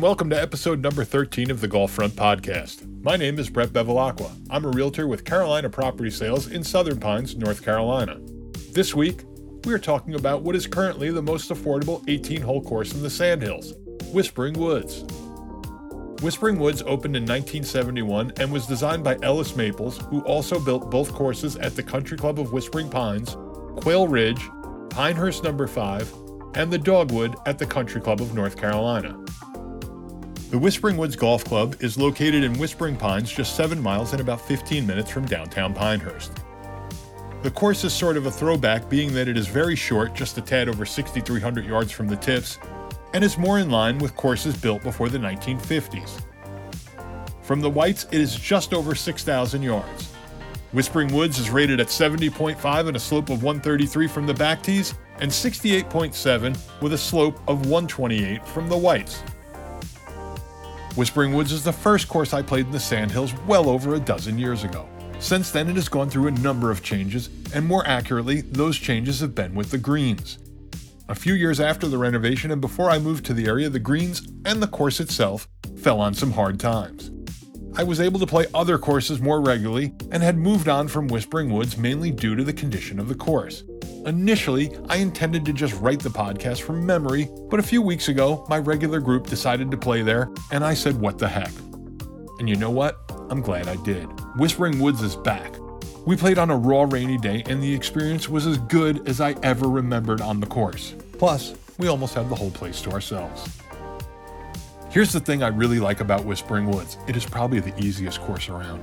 and welcome to episode number 13 of the Golf Front Podcast. My name is Brett Bevelacqua. I'm a realtor with Carolina Property Sales in Southern Pines, North Carolina. This week, we are talking about what is currently the most affordable 18 hole course in the Sandhills, Whispering Woods. Whispering Woods opened in 1971 and was designed by Ellis Maples, who also built both courses at the Country Club of Whispering Pines, Quail Ridge, Pinehurst Number 5, and the Dogwood at the Country Club of North Carolina. The Whispering Woods Golf Club is located in Whispering Pines, just 7 miles and about 15 minutes from downtown Pinehurst. The course is sort of a throwback, being that it is very short, just a tad over 6,300 yards from the tips, and is more in line with courses built before the 1950s. From the whites, it is just over 6,000 yards. Whispering Woods is rated at 70.5 and a slope of 133 from the back tees, and 68.7 with a slope of 128 from the whites. Whispering Woods is the first course I played in the Sandhills well over a dozen years ago. Since then, it has gone through a number of changes, and more accurately, those changes have been with the greens. A few years after the renovation and before I moved to the area, the greens and the course itself fell on some hard times. I was able to play other courses more regularly and had moved on from Whispering Woods mainly due to the condition of the course. Initially, I intended to just write the podcast from memory, but a few weeks ago, my regular group decided to play there, and I said, what the heck. And you know what? I'm glad I did. Whispering Woods is back. We played on a raw, rainy day, and the experience was as good as I ever remembered on the course. Plus, we almost had the whole place to ourselves. Here's the thing I really like about Whispering Woods it is probably the easiest course around.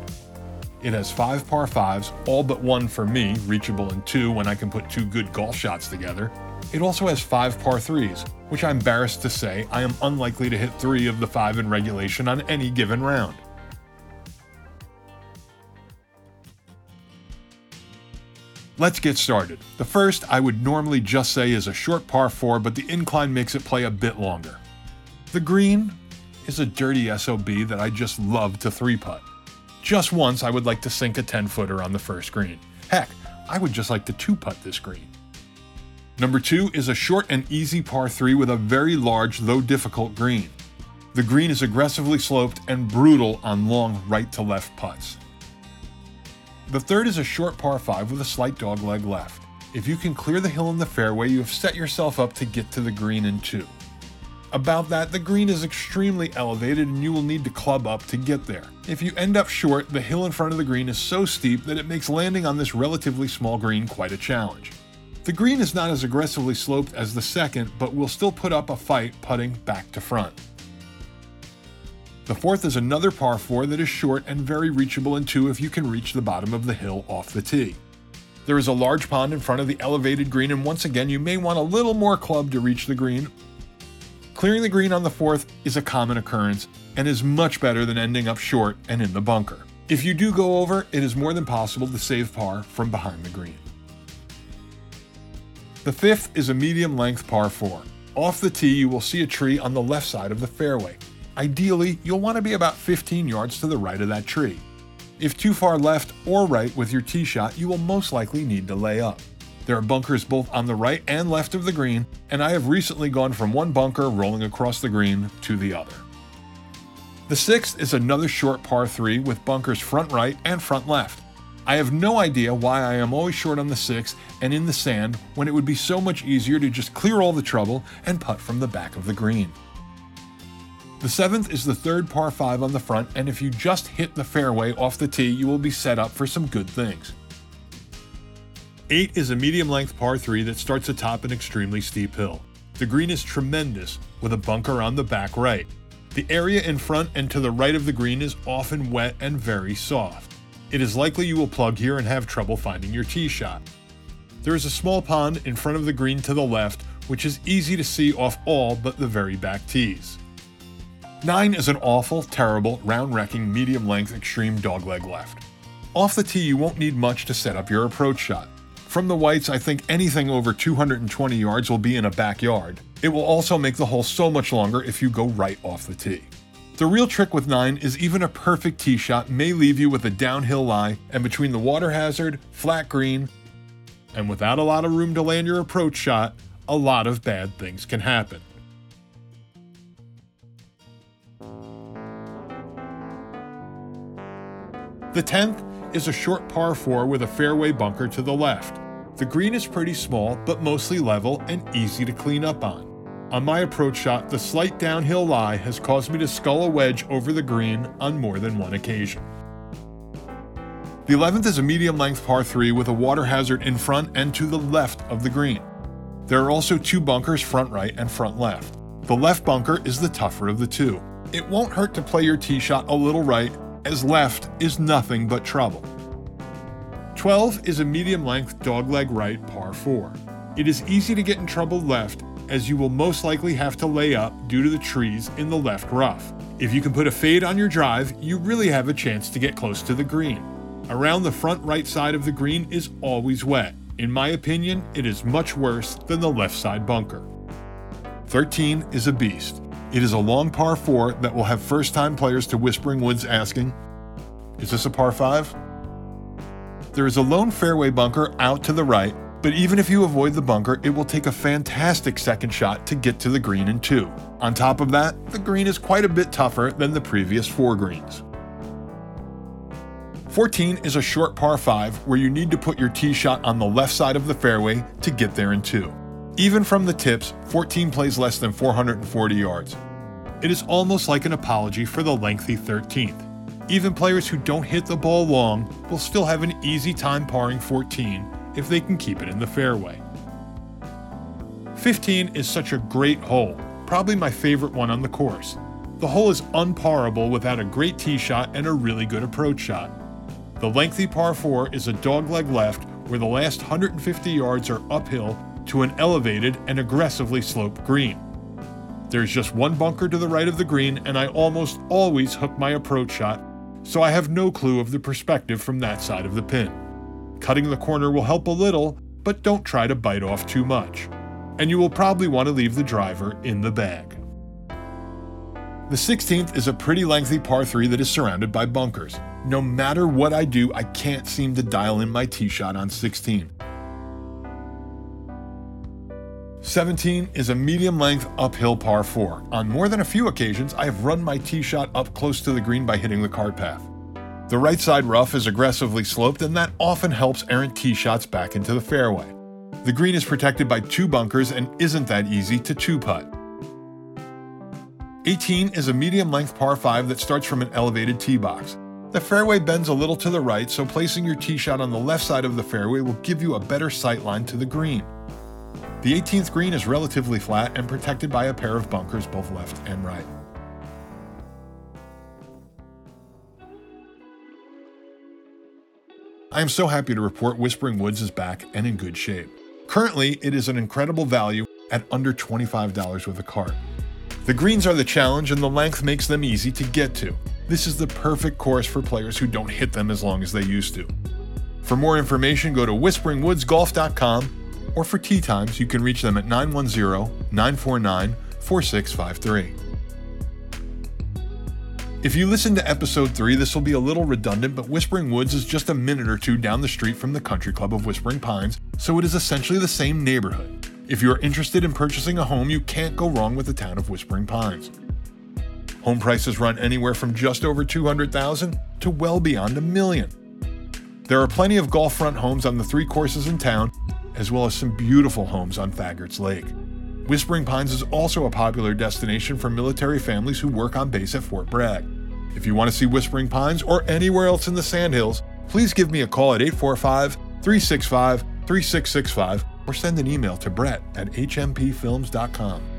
It has five par fives, all but one for me, reachable in two when I can put two good golf shots together. It also has five par threes, which I'm embarrassed to say I am unlikely to hit three of the five in regulation on any given round. Let's get started. The first I would normally just say is a short par 4, but the incline makes it play a bit longer. The green is a dirty SOB that I just love to three putt. Just once, I would like to sink a 10 footer on the first green. Heck, I would just like to two putt this green. Number two is a short and easy par 3 with a very large, though difficult green. The green is aggressively sloped and brutal on long right to left putts. The third is a short par 5 with a slight dogleg left. If you can clear the hill in the fairway, you have set yourself up to get to the green in two. About that, the green is extremely elevated and you will need to club up to get there. If you end up short, the hill in front of the green is so steep that it makes landing on this relatively small green quite a challenge. The green is not as aggressively sloped as the second, but will still put up a fight putting back to front. The fourth is another par 4 that is short and very reachable in two if you can reach the bottom of the hill off the tee. There is a large pond in front of the elevated green, and once again, you may want a little more club to reach the green, Clearing the green on the fourth is a common occurrence and is much better than ending up short and in the bunker. If you do go over, it is more than possible to save par from behind the green. The fifth is a medium length par 4. Off the tee, you will see a tree on the left side of the fairway. Ideally, you'll want to be about 15 yards to the right of that tree. If too far left or right with your tee shot, you will most likely need to lay up. There are bunkers both on the right and left of the green, and I have recently gone from one bunker rolling across the green to the other. The sixth is another short par 3 with bunkers front right and front left. I have no idea why I am always short on the sixth and in the sand when it would be so much easier to just clear all the trouble and putt from the back of the green. The seventh is the third par 5 on the front, and if you just hit the fairway off the tee, you will be set up for some good things. 8 is a medium length par 3 that starts atop an extremely steep hill. The green is tremendous, with a bunker on the back right. The area in front and to the right of the green is often wet and very soft. It is likely you will plug here and have trouble finding your tee shot. There is a small pond in front of the green to the left, which is easy to see off all but the very back tees. 9 is an awful, terrible, round wrecking, medium length, extreme dogleg left. Off the tee, you won't need much to set up your approach shot. From the Whites, I think anything over 220 yards will be in a backyard. It will also make the hole so much longer if you go right off the tee. The real trick with 9 is even a perfect tee shot may leave you with a downhill lie, and between the water hazard, flat green, and without a lot of room to land your approach shot, a lot of bad things can happen. The 10th is a short par 4 with a fairway bunker to the left. The green is pretty small, but mostly level and easy to clean up on. On my approach shot, the slight downhill lie has caused me to skull a wedge over the green on more than one occasion. The 11th is a medium length par 3 with a water hazard in front and to the left of the green. There are also two bunkers front right and front left. The left bunker is the tougher of the two. It won't hurt to play your tee shot a little right, as left is nothing but trouble. 12 is a medium length dogleg right par 4. It is easy to get in trouble left, as you will most likely have to lay up due to the trees in the left rough. If you can put a fade on your drive, you really have a chance to get close to the green. Around the front right side of the green is always wet. In my opinion, it is much worse than the left side bunker. 13 is a beast. It is a long par 4 that will have first time players to Whispering Woods asking, Is this a par 5? There is a lone fairway bunker out to the right, but even if you avoid the bunker, it will take a fantastic second shot to get to the green in 2. On top of that, the green is quite a bit tougher than the previous four greens. 14 is a short par 5 where you need to put your tee shot on the left side of the fairway to get there in 2. Even from the tips, 14 plays less than 440 yards. It is almost like an apology for the lengthy 13th. Even players who don't hit the ball long will still have an easy time parring 14 if they can keep it in the fairway. 15 is such a great hole, probably my favorite one on the course. The hole is unparable without a great tee shot and a really good approach shot. The lengthy par 4 is a dogleg left where the last 150 yards are uphill to an elevated and aggressively sloped green. There's just one bunker to the right of the green, and I almost always hook my approach shot, so I have no clue of the perspective from that side of the pin. Cutting the corner will help a little, but don't try to bite off too much. And you will probably want to leave the driver in the bag. The 16th is a pretty lengthy par 3 that is surrounded by bunkers. No matter what I do, I can't seem to dial in my tee shot on 16. 17 is a medium length uphill par 4. On more than a few occasions, I have run my tee shot up close to the green by hitting the cart path. The right side rough is aggressively sloped, and that often helps errant tee shots back into the fairway. The green is protected by two bunkers and isn't that easy to two putt. 18 is a medium length par 5 that starts from an elevated tee box. The fairway bends a little to the right, so placing your tee shot on the left side of the fairway will give you a better sight line to the green. The 18th green is relatively flat and protected by a pair of bunkers both left and right. I am so happy to report Whispering Woods is back and in good shape. Currently, it is an incredible value at under $25 with a cart. The greens are the challenge and the length makes them easy to get to. This is the perfect course for players who don't hit them as long as they used to. For more information, go to whisperingwoodsgolf.com or for tee times, you can reach them at 910 949 4653. If you listen to episode 3, this will be a little redundant, but Whispering Woods is just a minute or two down the street from the country club of Whispering Pines, so it is essentially the same neighborhood. If you are interested in purchasing a home, you can't go wrong with the town of Whispering Pines. Home prices run anywhere from just over 200,000 to well beyond a million. There are plenty of golf front homes on the three courses in town, as well as some beautiful homes on Thagards Lake. Whispering Pines is also a popular destination for military families who work on base at Fort Bragg. If you want to see Whispering Pines or anywhere else in the Sandhills, please give me a call at 845 365 3665 or send an email to brett at hmpfilms.com.